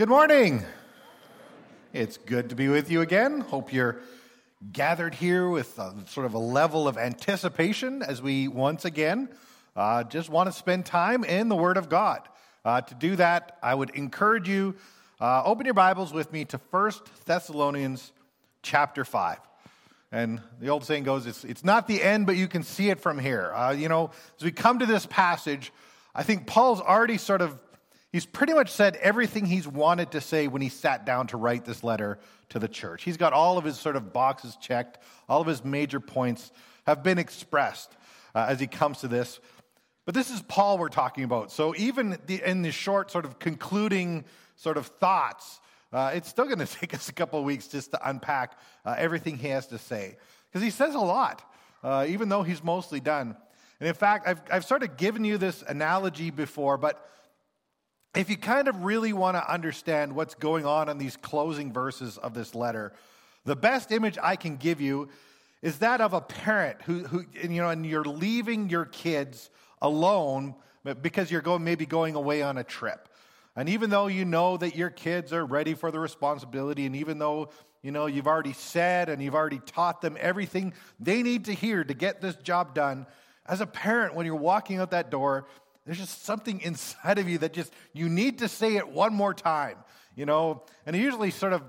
Good morning. It's good to be with you again. Hope you're gathered here with a, sort of a level of anticipation as we once again uh, just want to spend time in the Word of God. Uh, to do that, I would encourage you uh, open your Bibles with me to 1 Thessalonians chapter 5. And the old saying goes, it's, it's not the end, but you can see it from here. Uh, you know, as we come to this passage, I think Paul's already sort of He's pretty much said everything he's wanted to say when he sat down to write this letter to the church. He's got all of his sort of boxes checked, all of his major points have been expressed uh, as he comes to this. But this is Paul we're talking about. So even the, in the short, sort of concluding sort of thoughts, uh, it's still going to take us a couple of weeks just to unpack uh, everything he has to say. Because he says a lot, uh, even though he's mostly done. And in fact, I've, I've sort of given you this analogy before, but if you kind of really want to understand what's going on in these closing verses of this letter, the best image I can give you is that of a parent who, who you know, and you're leaving your kids alone because you're going, maybe going away on a trip. And even though you know that your kids are ready for the responsibility, and even though you know you've already said and you've already taught them everything they need to hear to get this job done, as a parent, when you're walking out that door, there's just something inside of you that just, you need to say it one more time, you know? And it usually sort of,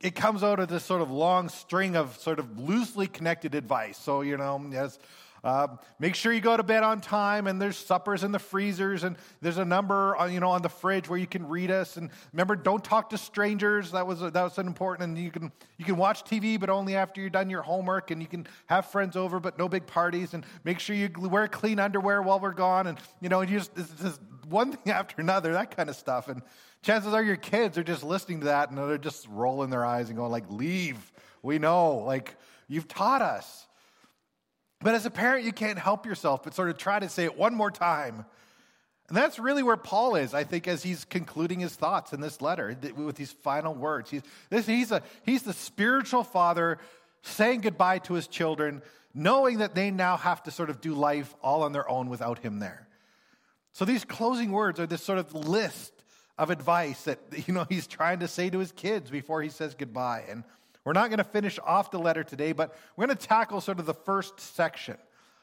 it comes out of this sort of long string of sort of loosely connected advice. So, you know, yes, uh, make sure you go to bed on time, and there's suppers in the freezers, and there's a number, on, you know, on the fridge where you can read us. And remember, don't talk to strangers. That was that was important. And you can you can watch TV, but only after you're done your homework. And you can have friends over, but no big parties. And make sure you wear clean underwear while we're gone. And you know, you just, it's just one thing after another, that kind of stuff. And chances are your kids are just listening to that, and they're just rolling their eyes and going like, "Leave." We know, like you've taught us. But as a parent, you can't help yourself but sort of try to say it one more time. And that's really where Paul is, I think, as he's concluding his thoughts in this letter with these final words. He's, this, he's, a, he's the spiritual father saying goodbye to his children, knowing that they now have to sort of do life all on their own without him there. So these closing words are this sort of list of advice that you know he's trying to say to his kids before he says goodbye. And we're not going to finish off the letter today, but we're going to tackle sort of the first section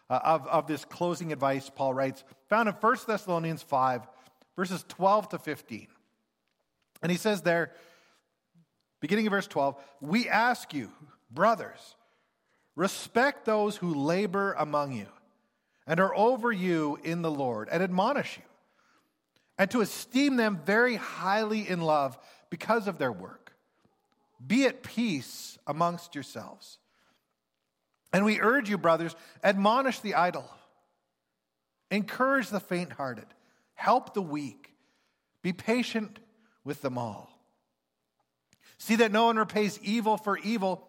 uh, of, of this closing advice Paul writes, found in 1 Thessalonians 5, verses 12 to 15. And he says there, beginning of verse 12, we ask you, brothers, respect those who labor among you and are over you in the Lord and admonish you, and to esteem them very highly in love because of their work. Be at peace amongst yourselves. And we urge you, brothers, admonish the idle, encourage the faint hearted, help the weak, be patient with them all. See that no one repays evil for evil,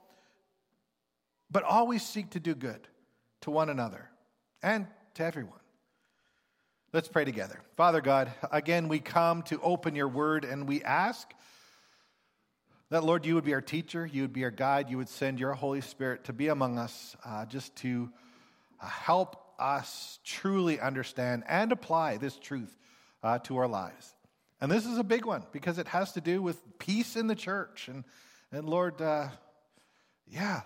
but always seek to do good to one another and to everyone. Let's pray together. Father God, again, we come to open your word and we ask that, Lord, you would be our teacher, you would be our guide, you would send your Holy Spirit to be among us, uh, just to uh, help us truly understand and apply this truth uh, to our lives. And this is a big one because it has to do with peace in the church. And, and Lord, uh, yeah,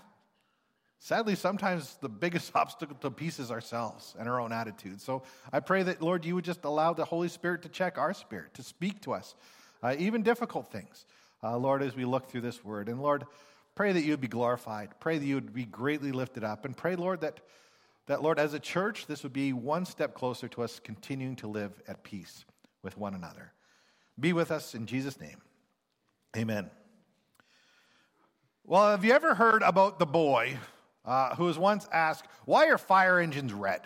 sadly, sometimes the biggest obstacle to peace is ourselves and our own attitude. So I pray that, Lord, you would just allow the Holy Spirit to check our spirit, to speak to us, uh, even difficult things uh, Lord, as we look through this word. And Lord, pray that you would be glorified. Pray that you would be greatly lifted up. And pray, Lord, that, that, Lord, as a church, this would be one step closer to us continuing to live at peace with one another. Be with us in Jesus' name. Amen. Well, have you ever heard about the boy uh, who was once asked, Why are fire engines red?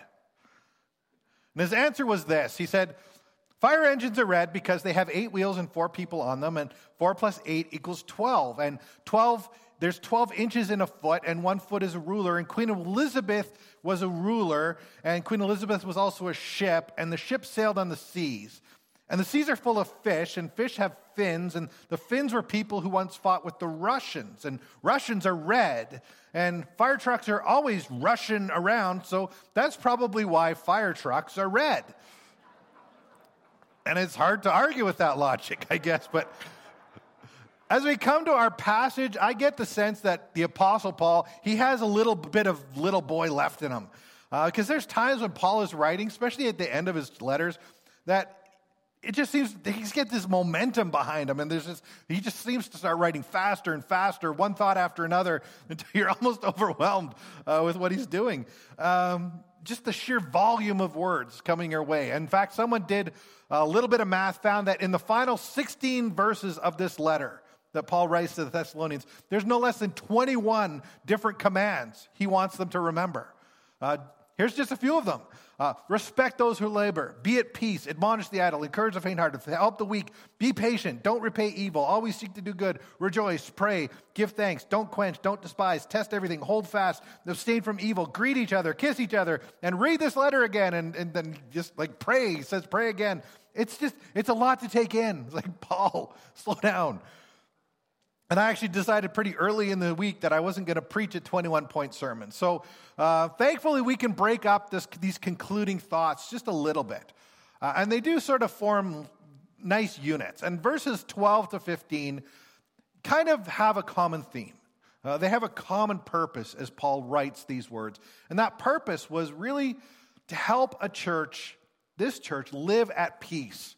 And his answer was this He said, Fire engines are red because they have eight wheels and four people on them, and four plus eight equals 12. And 12, there's 12 inches in a foot, and one foot is a ruler. And Queen Elizabeth was a ruler, and Queen Elizabeth was also a ship, and the ship sailed on the seas. And the seas are full of fish, and fish have fins, and the Finns were people who once fought with the Russians, and Russians are red, and fire trucks are always rushing around, so that's probably why fire trucks are red. And it's hard to argue with that logic, I guess. But as we come to our passage, I get the sense that the Apostle Paul, he has a little bit of little boy left in him. Because uh, there's times when Paul is writing, especially at the end of his letters, that it just seems he's get this momentum behind him, and there's just he just seems to start writing faster and faster, one thought after another, until you're almost overwhelmed uh, with what he's doing. Um, just the sheer volume of words coming your way. In fact, someone did a little bit of math, found that in the final 16 verses of this letter that Paul writes to the Thessalonians, there's no less than 21 different commands he wants them to remember. Uh, here's just a few of them. Uh, respect those who labor. Be at peace. Admonish the idle. Encourage the faint-hearted. Help the weak. Be patient. Don't repay evil. Always seek to do good. Rejoice. Pray. Give thanks. Don't quench. Don't despise. Test everything. Hold fast. Abstain from evil. Greet each other. Kiss each other. And read this letter again. And, and then just like pray. He says pray again. It's just, it's a lot to take in. It's like, Paul, slow down. And I actually decided pretty early in the week that I wasn't going to preach a 21 point sermon. So uh, thankfully, we can break up this, these concluding thoughts just a little bit. Uh, and they do sort of form nice units. And verses 12 to 15 kind of have a common theme. Uh, they have a common purpose as Paul writes these words. And that purpose was really to help a church, this church, live at peace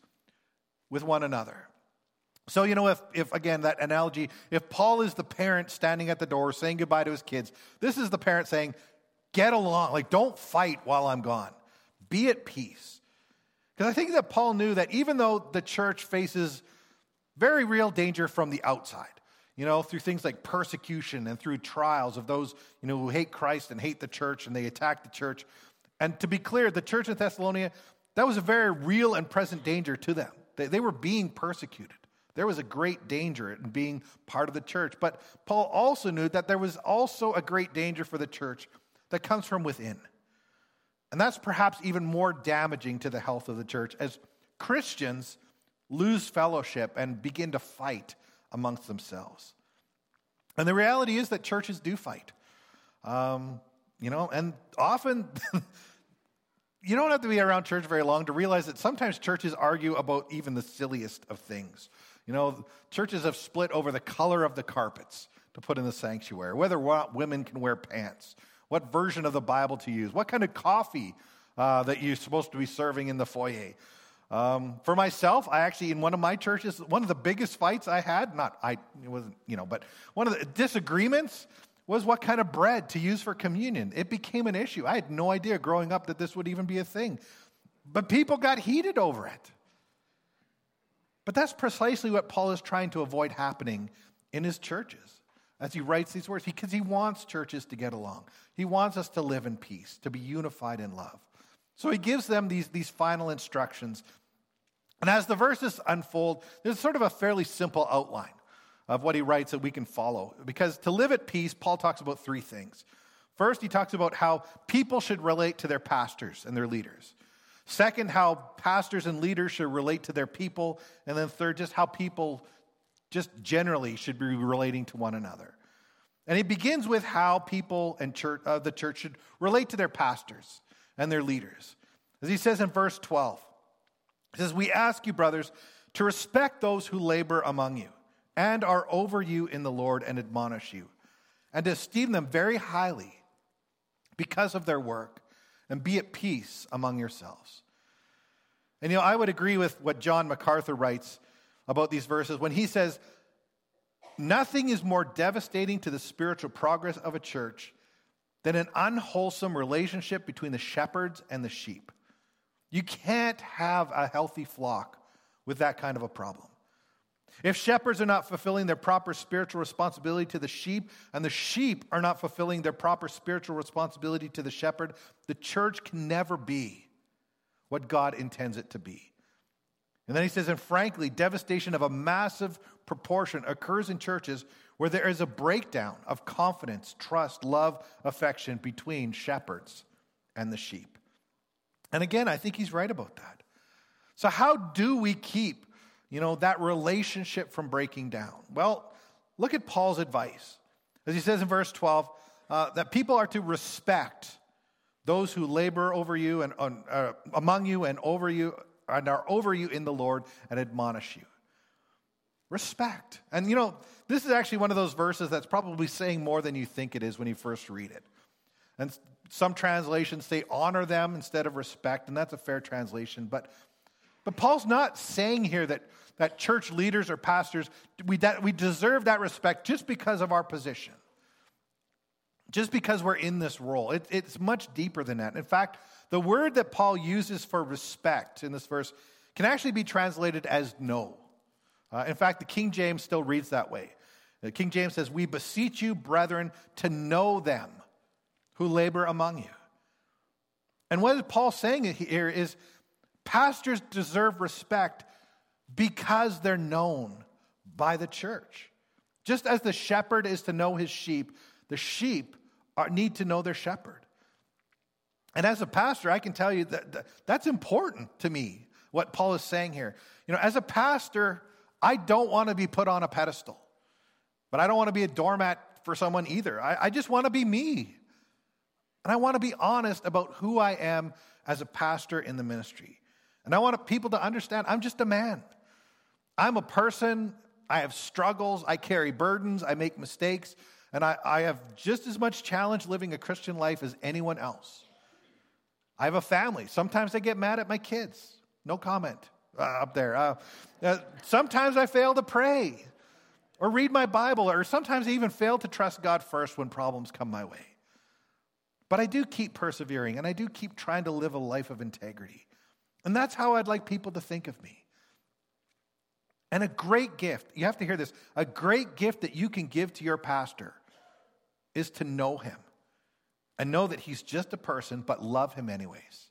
with one another. So, you know, if, if again, that analogy, if Paul is the parent standing at the door saying goodbye to his kids, this is the parent saying, get along. Like, don't fight while I'm gone. Be at peace. Because I think that Paul knew that even though the church faces very real danger from the outside, you know, through things like persecution and through trials of those, you know, who hate Christ and hate the church and they attack the church. And to be clear, the church in Thessalonica, that was a very real and present danger to them. They, they were being persecuted. There was a great danger in being part of the church. But Paul also knew that there was also a great danger for the church that comes from within. And that's perhaps even more damaging to the health of the church as Christians lose fellowship and begin to fight amongst themselves. And the reality is that churches do fight. Um, you know, and often you don't have to be around church very long to realize that sometimes churches argue about even the silliest of things. You know, churches have split over the color of the carpets to put in the sanctuary, whether women can wear pants, what version of the Bible to use, what kind of coffee uh, that you're supposed to be serving in the foyer. Um, for myself, I actually, in one of my churches, one of the biggest fights I had, not I, it wasn't, you know, but one of the disagreements was what kind of bread to use for communion. It became an issue. I had no idea growing up that this would even be a thing. But people got heated over it. But that's precisely what Paul is trying to avoid happening in his churches as he writes these words, because he wants churches to get along. He wants us to live in peace, to be unified in love. So he gives them these, these final instructions. And as the verses unfold, there's sort of a fairly simple outline of what he writes that we can follow. Because to live at peace, Paul talks about three things. First, he talks about how people should relate to their pastors and their leaders. Second, how pastors and leaders should relate to their people. And then third, just how people just generally should be relating to one another. And it begins with how people and church, uh, the church should relate to their pastors and their leaders. As he says in verse 12, he says, We ask you, brothers, to respect those who labor among you and are over you in the Lord and admonish you, and to esteem them very highly because of their work and be at peace among yourselves. And you know, I would agree with what John MacArthur writes about these verses when he says, Nothing is more devastating to the spiritual progress of a church than an unwholesome relationship between the shepherds and the sheep. You can't have a healthy flock with that kind of a problem. If shepherds are not fulfilling their proper spiritual responsibility to the sheep, and the sheep are not fulfilling their proper spiritual responsibility to the shepherd, the church can never be what God intends it to be. And then he says, and frankly, devastation of a massive proportion occurs in churches where there is a breakdown of confidence, trust, love, affection between shepherds and the sheep. And again, I think he's right about that. So, how do we keep you know, that relationship from breaking down? Well, look at Paul's advice. As he says in verse 12, uh, that people are to respect those who labor over you and uh, among you and over you and are over you in the Lord and admonish you. respect. And you know, this is actually one of those verses that's probably saying more than you think it is when you first read it. And some translations say honor them instead of respect, and that's a fair translation. But, but Paul's not saying here that, that church leaders or pastors, we, that we deserve that respect just because of our position, just because we're in this role. It, it's much deeper than that. In fact, the word that Paul uses for respect in this verse can actually be translated as know. Uh, in fact, the King James still reads that way. The King James says, We beseech you, brethren, to know them who labor among you. And what Paul saying here is pastors deserve respect because they're known by the church. Just as the shepherd is to know his sheep, the sheep are, need to know their shepherd. And as a pastor, I can tell you that, that that's important to me, what Paul is saying here. You know, as a pastor, I don't want to be put on a pedestal, but I don't want to be a doormat for someone either. I, I just want to be me. And I want to be honest about who I am as a pastor in the ministry. And I want people to understand I'm just a man. I'm a person. I have struggles. I carry burdens. I make mistakes. And I, I have just as much challenge living a Christian life as anyone else. I have a family. Sometimes I get mad at my kids. No comment uh, up there. Uh, uh, sometimes I fail to pray or read my Bible, or sometimes I even fail to trust God first when problems come my way. But I do keep persevering and I do keep trying to live a life of integrity. And that's how I'd like people to think of me. And a great gift, you have to hear this a great gift that you can give to your pastor is to know him and know that he's just a person, but love him anyways.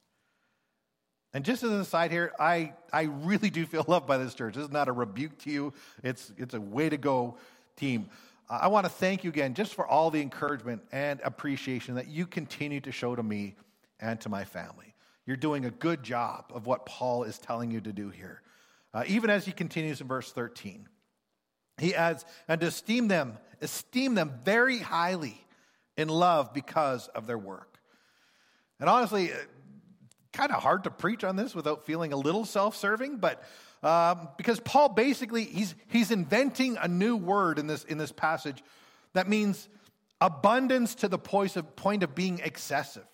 And just as an aside here, I, I really do feel loved by this church. This is not a rebuke to you, it's, it's a way to go team. I want to thank you again just for all the encouragement and appreciation that you continue to show to me and to my family. You're doing a good job of what Paul is telling you to do here. Uh, even as he continues in verse 13, he adds, and to esteem them, esteem them very highly in love because of their work. And honestly, kind of hard to preach on this without feeling a little self-serving, but um, because Paul basically he's he's inventing a new word in this in this passage that means abundance to the point of point of being excessive.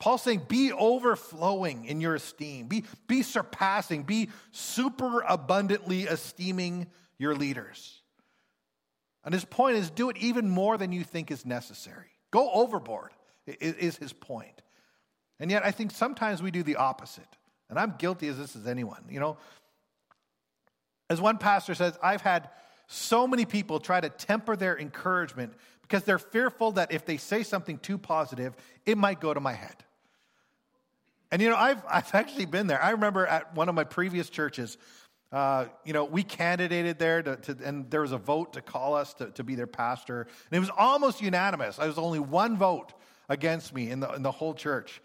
Paul's saying, be overflowing in your esteem, be, be surpassing, be super abundantly esteeming your leaders. And his point is, do it even more than you think is necessary. Go overboard, is his point. And yet, I think sometimes we do the opposite. And I'm guilty as this as anyone. You know, as one pastor says, I've had so many people try to temper their encouragement because they're fearful that if they say something too positive, it might go to my head. And you know, I've, I've actually been there. I remember at one of my previous churches, uh, you know, we candidated there to, to, and there was a vote to call us to, to be their pastor. And it was almost unanimous. I was only one vote against me in the, in the whole church.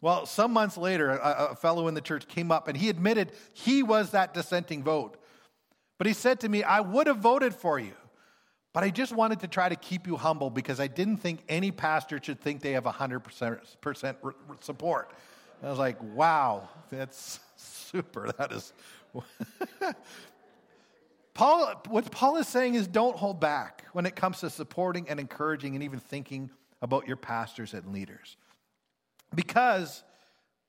Well, some months later, a, a fellow in the church came up and he admitted he was that dissenting vote. But he said to me, I would have voted for you, but I just wanted to try to keep you humble because I didn't think any pastor should think they have 100% support. I was like, wow, that's super. That is. Paul, what Paul is saying is don't hold back when it comes to supporting and encouraging and even thinking about your pastors and leaders. Because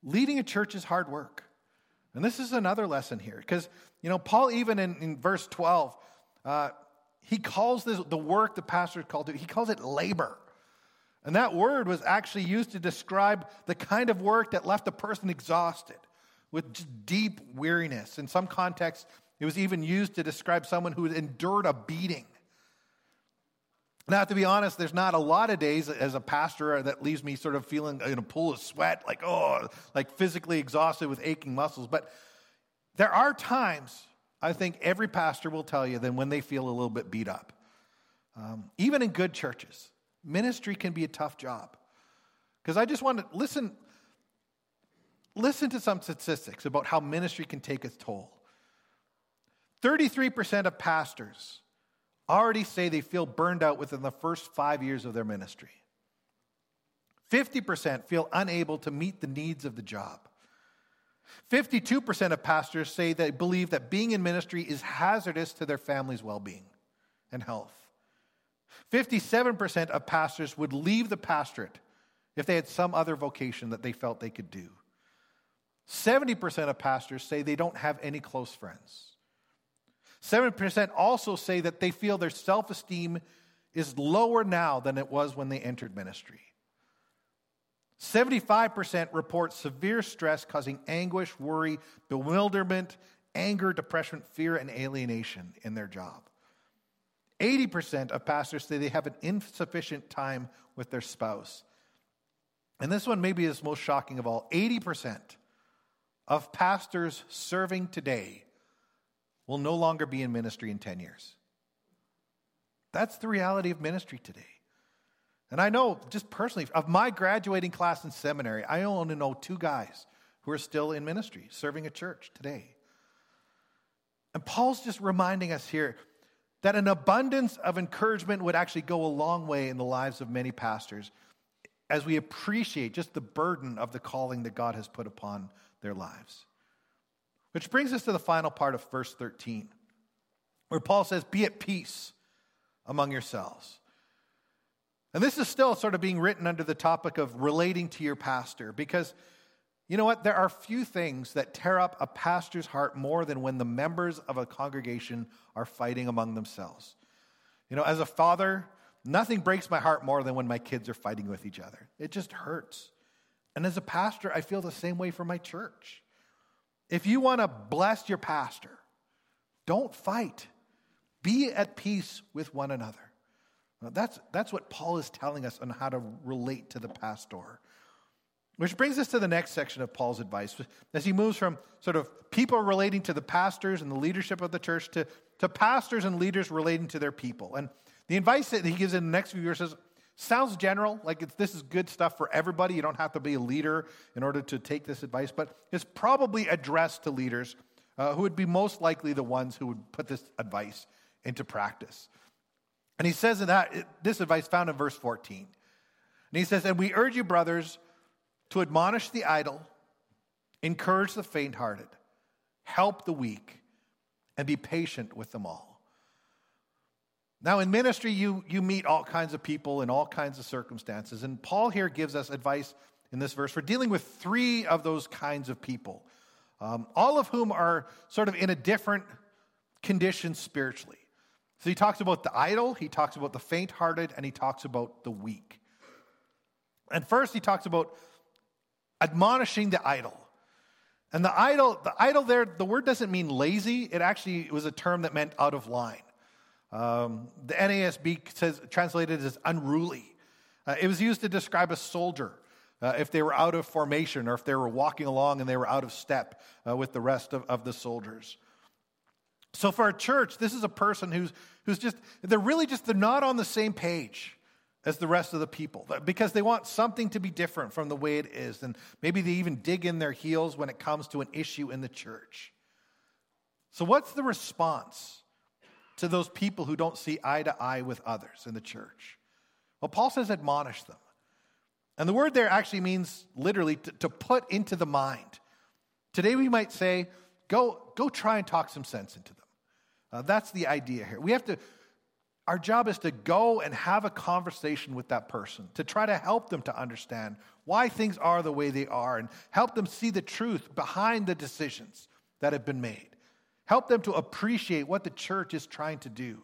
leading a church is hard work. And this is another lesson here. Because, you know, Paul, even in, in verse 12, uh, he calls this the work the pastor is called to, he calls it labor. And that word was actually used to describe the kind of work that left a person exhausted with deep weariness. In some contexts, it was even used to describe someone who had endured a beating. Now, to be honest, there's not a lot of days as a pastor that leaves me sort of feeling in a pool of sweat, like, oh, like physically exhausted with aching muscles. But there are times, I think every pastor will tell you, that when they feel a little bit beat up. Um, even in good churches, ministry can be a tough job. Because I just want to listen, listen to some statistics about how ministry can take its toll. 33% of pastors already say they feel burned out within the first five years of their ministry. 50% feel unable to meet the needs of the job. 52% of pastors say they believe that being in ministry is hazardous to their family's well being and health. 57% of pastors would leave the pastorate if they had some other vocation that they felt they could do. 70% of pastors say they don't have any close friends. 7% also say that they feel their self esteem is lower now than it was when they entered ministry. 75% report severe stress causing anguish, worry, bewilderment, anger, depression, fear, and alienation in their job. 80% of pastors say they have an insufficient time with their spouse. And this one maybe is most shocking of all 80% of pastors serving today will no longer be in ministry in 10 years. That's the reality of ministry today. And I know, just personally, of my graduating class in seminary, I only know two guys who are still in ministry, serving a church today. And Paul's just reminding us here that an abundance of encouragement would actually go a long way in the lives of many pastors as we appreciate just the burden of the calling that God has put upon their lives. Which brings us to the final part of verse 13, where Paul says, Be at peace among yourselves. And this is still sort of being written under the topic of relating to your pastor, because you know what? There are few things that tear up a pastor's heart more than when the members of a congregation are fighting among themselves. You know, as a father, nothing breaks my heart more than when my kids are fighting with each other. It just hurts. And as a pastor, I feel the same way for my church. If you want to bless your pastor, don't fight. Be at peace with one another. Now, that's, that's what Paul is telling us on how to relate to the pastor. Which brings us to the next section of Paul's advice as he moves from sort of people relating to the pastors and the leadership of the church to, to pastors and leaders relating to their people. And the advice that he gives in the next few verses sounds general, like this is good stuff for everybody. You don't have to be a leader in order to take this advice, but it's probably addressed to leaders uh, who would be most likely the ones who would put this advice into practice. And he says in that, this advice found in verse 14. And he says, And we urge you, brothers, to admonish the idle, encourage the faint hearted, help the weak, and be patient with them all. Now, in ministry, you, you meet all kinds of people in all kinds of circumstances. And Paul here gives us advice in this verse for dealing with three of those kinds of people, um, all of whom are sort of in a different condition spiritually. So he talks about the idle, he talks about the faint hearted, and he talks about the weak. And first, he talks about admonishing the idle. And the idle, the idle there, the word doesn't mean lazy. It actually was a term that meant out of line. Um, the NASB says translated as unruly. Uh, it was used to describe a soldier uh, if they were out of formation or if they were walking along and they were out of step uh, with the rest of, of the soldiers. So for a church, this is a person who's, who's just, they're really just, they're not on the same page as the rest of the people because they want something to be different from the way it is. And maybe they even dig in their heels when it comes to an issue in the church. So, what's the response to those people who don't see eye to eye with others in the church? Well, Paul says admonish them. And the word there actually means literally to, to put into the mind. Today we might say, go, go try and talk some sense into them. Uh, that's the idea here. We have to our job is to go and have a conversation with that person, to try to help them to understand why things are the way they are and help them see the truth behind the decisions that have been made. Help them to appreciate what the church is trying to do.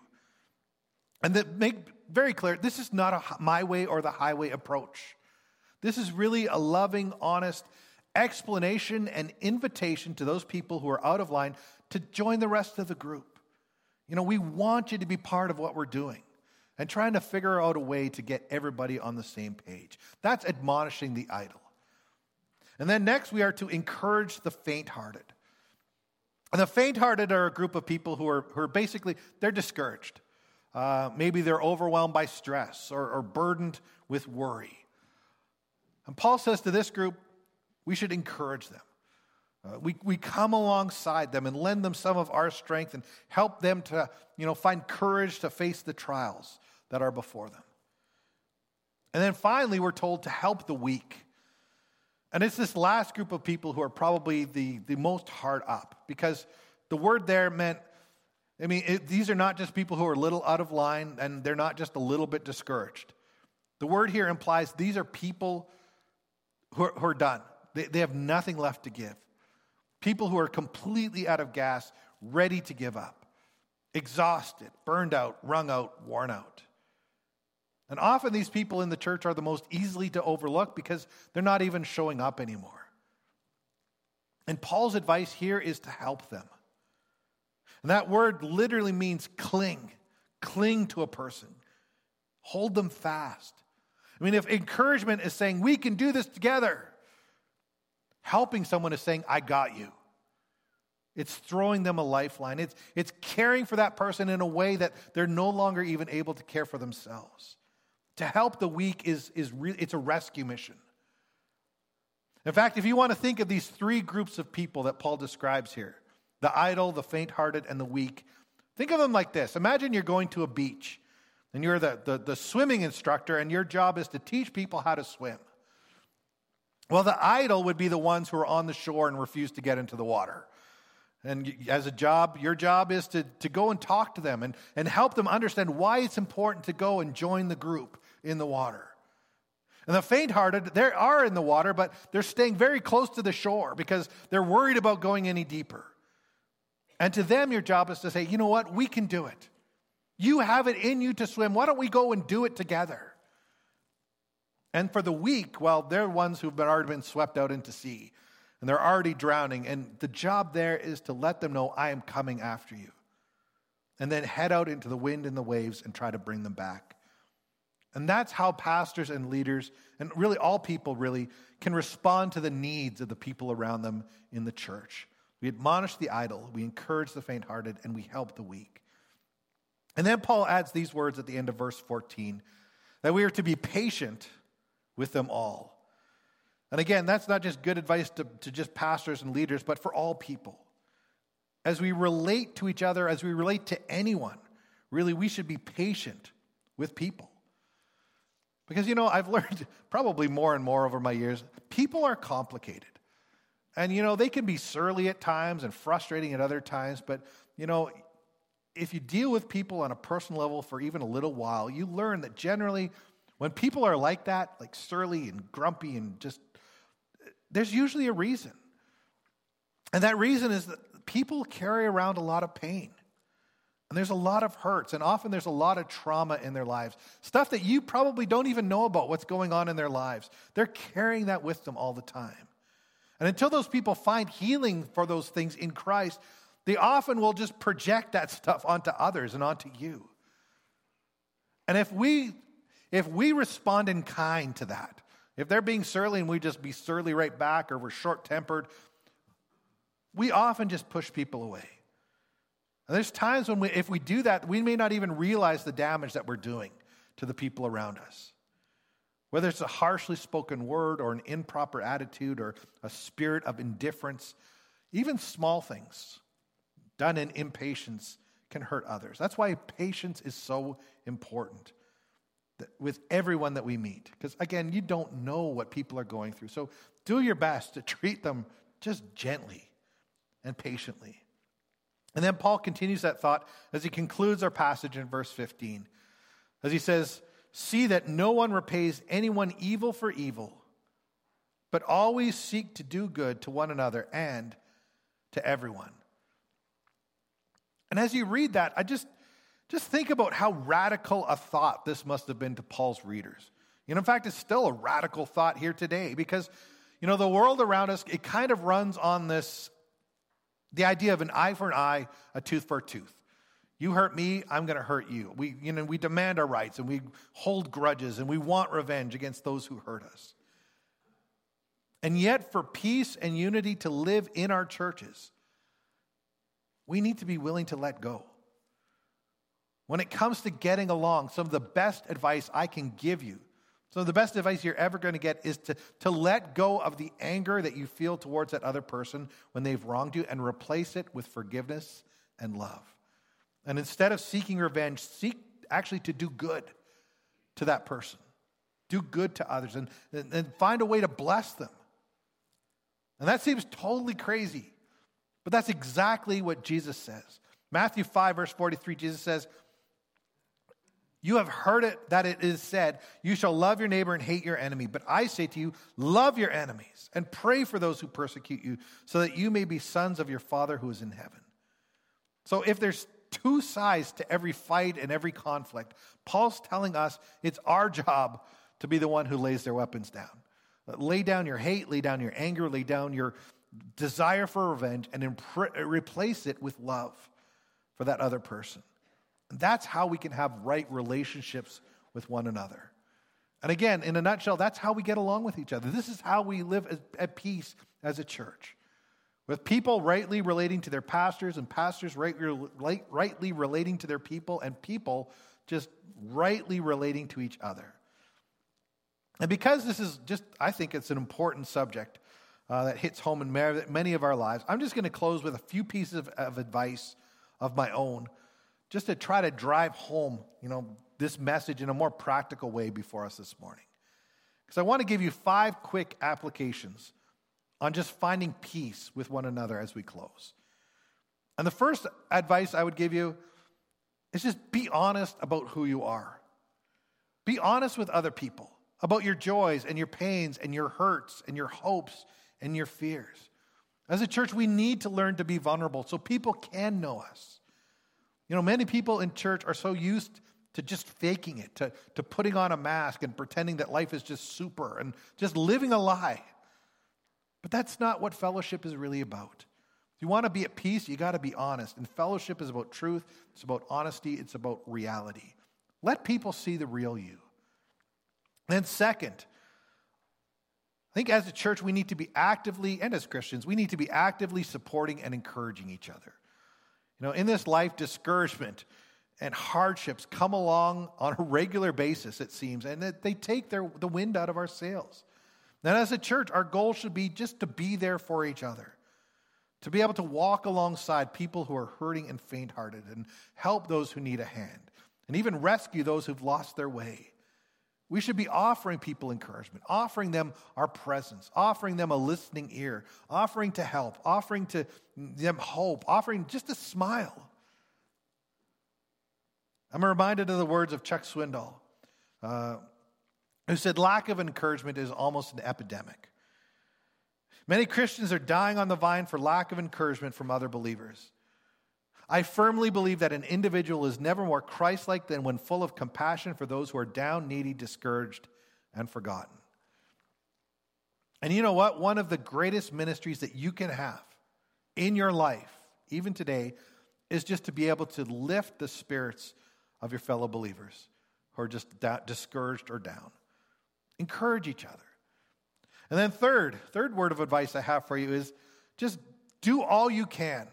And that make very clear this is not a my way or the highway approach. This is really a loving, honest explanation and invitation to those people who are out of line to join the rest of the group. You know, we want you to be part of what we're doing and trying to figure out a way to get everybody on the same page. That's admonishing the idle. And then next, we are to encourage the faint hearted. And the faint hearted are a group of people who are, who are basically, they're discouraged. Uh, maybe they're overwhelmed by stress or, or burdened with worry. And Paul says to this group, we should encourage them. Uh, we, we come alongside them and lend them some of our strength and help them to you know, find courage to face the trials that are before them. And then finally, we're told to help the weak. And it's this last group of people who are probably the, the most hard up because the word there meant, I mean, it, these are not just people who are a little out of line and they're not just a little bit discouraged. The word here implies these are people who are, who are done, they, they have nothing left to give. People who are completely out of gas, ready to give up, exhausted, burned out, wrung out, worn out. And often these people in the church are the most easily to overlook because they're not even showing up anymore. And Paul's advice here is to help them. And that word literally means cling, cling to a person, hold them fast. I mean, if encouragement is saying, we can do this together, helping someone is saying, I got you. It's throwing them a lifeline. It's, it's caring for that person in a way that they're no longer even able to care for themselves. To help the weak is, is re- it's a rescue mission. In fact, if you want to think of these three groups of people that Paul describes here the idle, the faint hearted, and the weak think of them like this Imagine you're going to a beach and you're the, the, the swimming instructor, and your job is to teach people how to swim. Well, the idle would be the ones who are on the shore and refuse to get into the water. And as a job, your job is to, to go and talk to them and, and help them understand why it's important to go and join the group in the water. And the faint hearted, they are in the water, but they're staying very close to the shore because they're worried about going any deeper. And to them, your job is to say, you know what, we can do it. You have it in you to swim. Why don't we go and do it together? And for the weak, well, they're ones who've been, already been swept out into sea and they're already drowning. And the job there is to let them know, I am coming after you. And then head out into the wind and the waves and try to bring them back. And that's how pastors and leaders, and really all people really, can respond to the needs of the people around them in the church. We admonish the idle, we encourage the faint hearted, and we help the weak. And then Paul adds these words at the end of verse 14 that we are to be patient with them all. And again, that's not just good advice to, to just pastors and leaders, but for all people. As we relate to each other, as we relate to anyone, really, we should be patient with people. Because, you know, I've learned probably more and more over my years, people are complicated. And, you know, they can be surly at times and frustrating at other times, but, you know, if you deal with people on a personal level for even a little while, you learn that generally when people are like that, like surly and grumpy and just, there's usually a reason. And that reason is that people carry around a lot of pain. And there's a lot of hurts, and often there's a lot of trauma in their lives. Stuff that you probably don't even know about what's going on in their lives. They're carrying that with them all the time. And until those people find healing for those things in Christ, they often will just project that stuff onto others and onto you. And if we if we respond in kind to that, if they're being surly and we just be surly right back or we're short-tempered, we often just push people away. And there's times when we, if we do that, we may not even realize the damage that we're doing to the people around us. Whether it's a harshly spoken word or an improper attitude or a spirit of indifference, even small things done in impatience can hurt others. That's why patience is so important with everyone that we meet. Because again, you don't know what people are going through. So do your best to treat them just gently and patiently. And then Paul continues that thought as he concludes our passage in verse 15. As he says, See that no one repays anyone evil for evil, but always seek to do good to one another and to everyone. And as you read that, I just, just think about how radical a thought this must have been to Paul's readers. You know, in fact, it's still a radical thought here today because, you know, the world around us, it kind of runs on this the idea of an eye for an eye, a tooth for a tooth. You hurt me, I'm going to hurt you. We, you know, we demand our rights and we hold grudges and we want revenge against those who hurt us. And yet, for peace and unity to live in our churches, we need to be willing to let go. When it comes to getting along, some of the best advice I can give you, some of the best advice you're ever going to get is to, to let go of the anger that you feel towards that other person when they've wronged you and replace it with forgiveness and love. And instead of seeking revenge, seek actually to do good to that person. Do good to others and, and find a way to bless them And that seems totally crazy, but that's exactly what Jesus says. Matthew 5, verse 43, Jesus says, You have heard it that it is said, You shall love your neighbor and hate your enemy. But I say to you, love your enemies and pray for those who persecute you, so that you may be sons of your Father who is in heaven. So if there's two sides to every fight and every conflict, Paul's telling us it's our job to be the one who lays their weapons down. Lay down your hate, lay down your anger, lay down your desire for revenge, and impre- replace it with love for that other person. And that's how we can have right relationships with one another. And again, in a nutshell, that's how we get along with each other. This is how we live at peace as a church. With people rightly relating to their pastors, and pastors rightly relating to their people, and people just rightly relating to each other. And because this is just, I think it's an important subject uh, that hits home in many of our lives, I'm just going to close with a few pieces of, of advice of my own, just to try to drive home, you know, this message in a more practical way before us this morning. Because I want to give you five quick applications on just finding peace with one another as we close. And the first advice I would give you is just be honest about who you are. Be honest with other people about your joys and your pains and your hurts and your hopes and your fears. As a church, we need to learn to be vulnerable so people can know us. You know, many people in church are so used to just faking it, to, to putting on a mask and pretending that life is just super and just living a lie. But that's not what fellowship is really about. If you want to be at peace, you got to be honest. And fellowship is about truth, it's about honesty, it's about reality. Let people see the real you. Then, second, I think as a church, we need to be actively, and as Christians, we need to be actively supporting and encouraging each other. You know, in this life, discouragement and hardships come along on a regular basis, it seems, and they take their, the wind out of our sails. And as a church, our goal should be just to be there for each other, to be able to walk alongside people who are hurting and faint hearted and help those who need a hand, and even rescue those who've lost their way. We should be offering people encouragement, offering them our presence, offering them a listening ear, offering to help, offering to them hope, offering just a smile. I'm reminded of the words of Chuck Swindoll. Uh, who said lack of encouragement is almost an epidemic. Many Christians are dying on the vine for lack of encouragement from other believers. I firmly believe that an individual is never more Christ like than when full of compassion for those who are down, needy, discouraged, and forgotten. And you know what? One of the greatest ministries that you can have in your life, even today, is just to be able to lift the spirits of your fellow believers who are just discouraged or down. Encourage each other. And then, third, third word of advice I have for you is just do all you can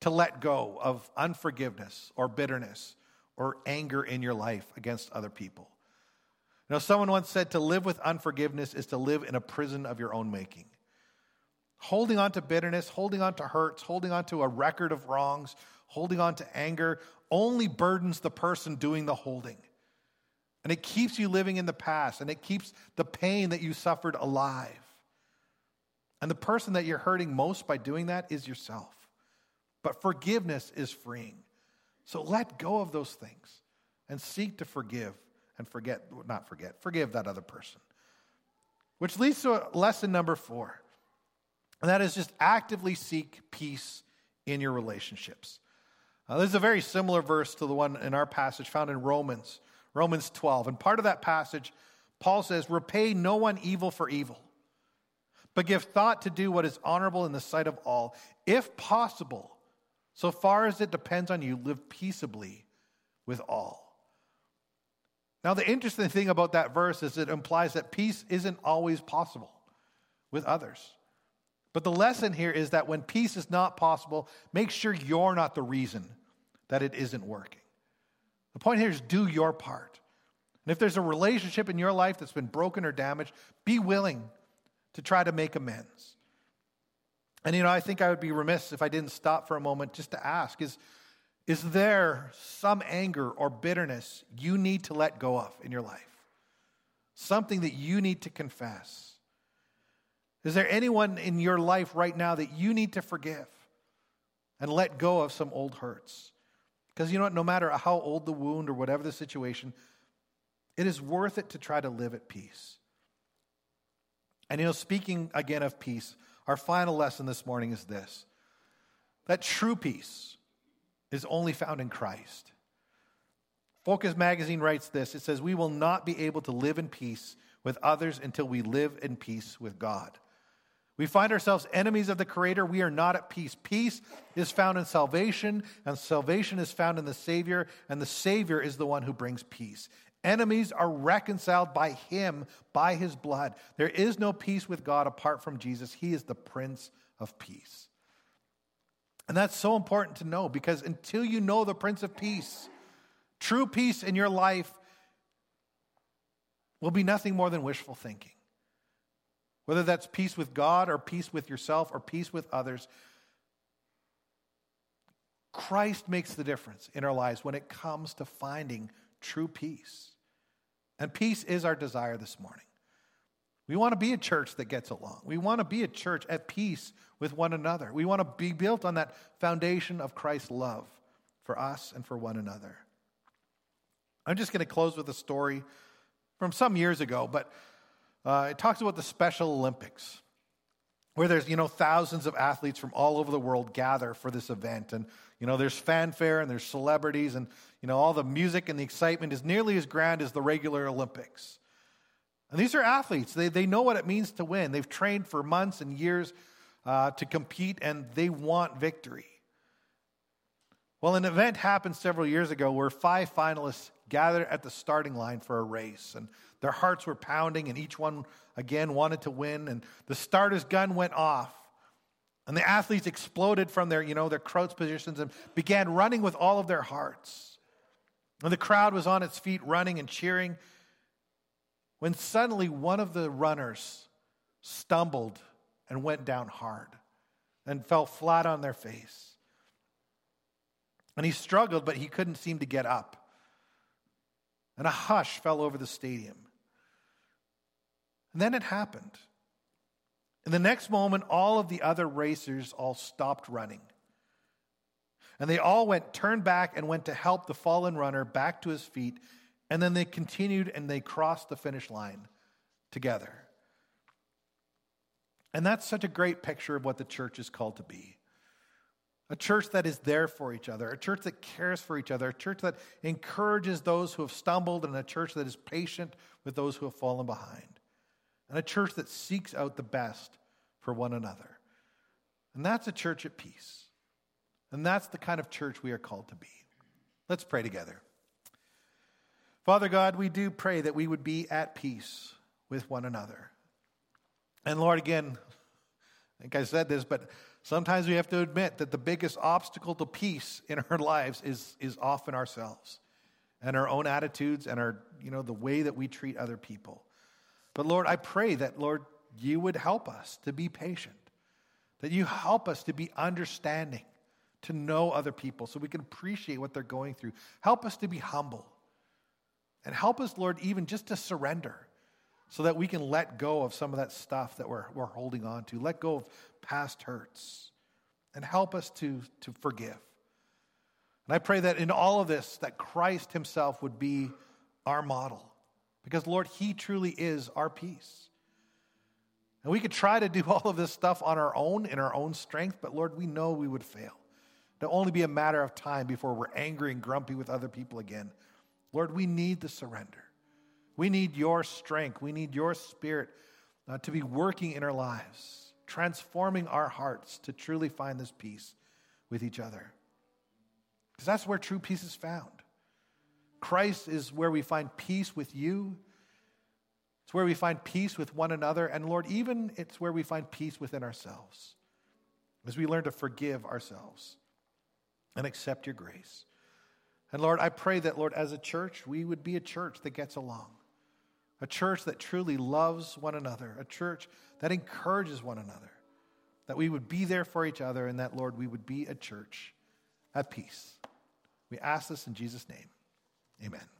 to let go of unforgiveness or bitterness or anger in your life against other people. You know, someone once said to live with unforgiveness is to live in a prison of your own making. Holding on to bitterness, holding on to hurts, holding on to a record of wrongs, holding on to anger only burdens the person doing the holding. And it keeps you living in the past and it keeps the pain that you suffered alive. And the person that you're hurting most by doing that is yourself. But forgiveness is freeing. So let go of those things and seek to forgive and forget, not forget, forgive that other person. Which leads to lesson number four, and that is just actively seek peace in your relationships. Now, this is a very similar verse to the one in our passage found in Romans Romans 12. And part of that passage, Paul says, Repay no one evil for evil, but give thought to do what is honorable in the sight of all. If possible, so far as it depends on you, live peaceably with all. Now, the interesting thing about that verse is it implies that peace isn't always possible with others. But the lesson here is that when peace is not possible, make sure you're not the reason that it isn't working. The point here is do your part. And if there's a relationship in your life that's been broken or damaged, be willing to try to make amends. And you know, I think I would be remiss if I didn't stop for a moment just to ask is, is there some anger or bitterness you need to let go of in your life? Something that you need to confess? Is there anyone in your life right now that you need to forgive and let go of some old hurts? Because you know what? No matter how old the wound or whatever the situation, it is worth it to try to live at peace. And you know, speaking again of peace, our final lesson this morning is this that true peace is only found in Christ. Focus magazine writes this it says, We will not be able to live in peace with others until we live in peace with God. We find ourselves enemies of the Creator. We are not at peace. Peace is found in salvation, and salvation is found in the Savior, and the Savior is the one who brings peace. Enemies are reconciled by Him, by His blood. There is no peace with God apart from Jesus. He is the Prince of Peace. And that's so important to know because until you know the Prince of Peace, true peace in your life will be nothing more than wishful thinking. Whether that's peace with God or peace with yourself or peace with others, Christ makes the difference in our lives when it comes to finding true peace. And peace is our desire this morning. We want to be a church that gets along. We want to be a church at peace with one another. We want to be built on that foundation of Christ's love for us and for one another. I'm just going to close with a story from some years ago, but uh, it talks about the Special Olympics, where there's, you know, thousands of athletes from all over the world gather for this event. And, you know, there's fanfare and there's celebrities and, you know, all the music and the excitement is nearly as grand as the regular Olympics. And these are athletes. They, they know what it means to win. They've trained for months and years uh, to compete, and they want victory. Well, an event happened several years ago where five finalists gathered at the starting line for a race. And their hearts were pounding, and each one again wanted to win. And the starter's gun went off. And the athletes exploded from their, you know, their crouch positions and began running with all of their hearts. And the crowd was on its feet running and cheering when suddenly one of the runners stumbled and went down hard and fell flat on their face. And he struggled, but he couldn't seem to get up. And a hush fell over the stadium. And then it happened. In the next moment, all of the other racers all stopped running. And they all went, turned back, and went to help the fallen runner back to his feet and then they continued and they crossed the finish line together. And that's such a great picture of what the church is called to be. A church that is there for each other, a church that cares for each other, a church that encourages those who have stumbled, and a church that is patient with those who have fallen behind, and a church that seeks out the best for one another. And that's a church at peace. And that's the kind of church we are called to be. Let's pray together. Father God, we do pray that we would be at peace with one another. And Lord, again, I think I said this, but sometimes we have to admit that the biggest obstacle to peace in our lives is, is often ourselves and our own attitudes and our, you know, the way that we treat other people. But Lord, I pray that, Lord, you would help us to be patient, that you help us to be understanding, to know other people so we can appreciate what they're going through. Help us to be humble. And help us, Lord, even just to surrender so that we can let go of some of that stuff that we're, we're holding on to. Let go of past hurts. And help us to, to forgive. And I pray that in all of this, that Christ himself would be our model. Because, Lord, he truly is our peace. And we could try to do all of this stuff on our own, in our own strength, but Lord, we know we would fail. It'll only be a matter of time before we're angry and grumpy with other people again. Lord, we need the surrender. We need your strength. We need your spirit uh, to be working in our lives, transforming our hearts to truly find this peace with each other. Because that's where true peace is found. Christ is where we find peace with you. It's where we find peace with one another. And Lord, even it's where we find peace within ourselves as we learn to forgive ourselves and accept your grace. And Lord, I pray that, Lord, as a church, we would be a church that gets along, a church that truly loves one another, a church that encourages one another, that we would be there for each other, and that, Lord, we would be a church at peace. We ask this in Jesus' name. Amen.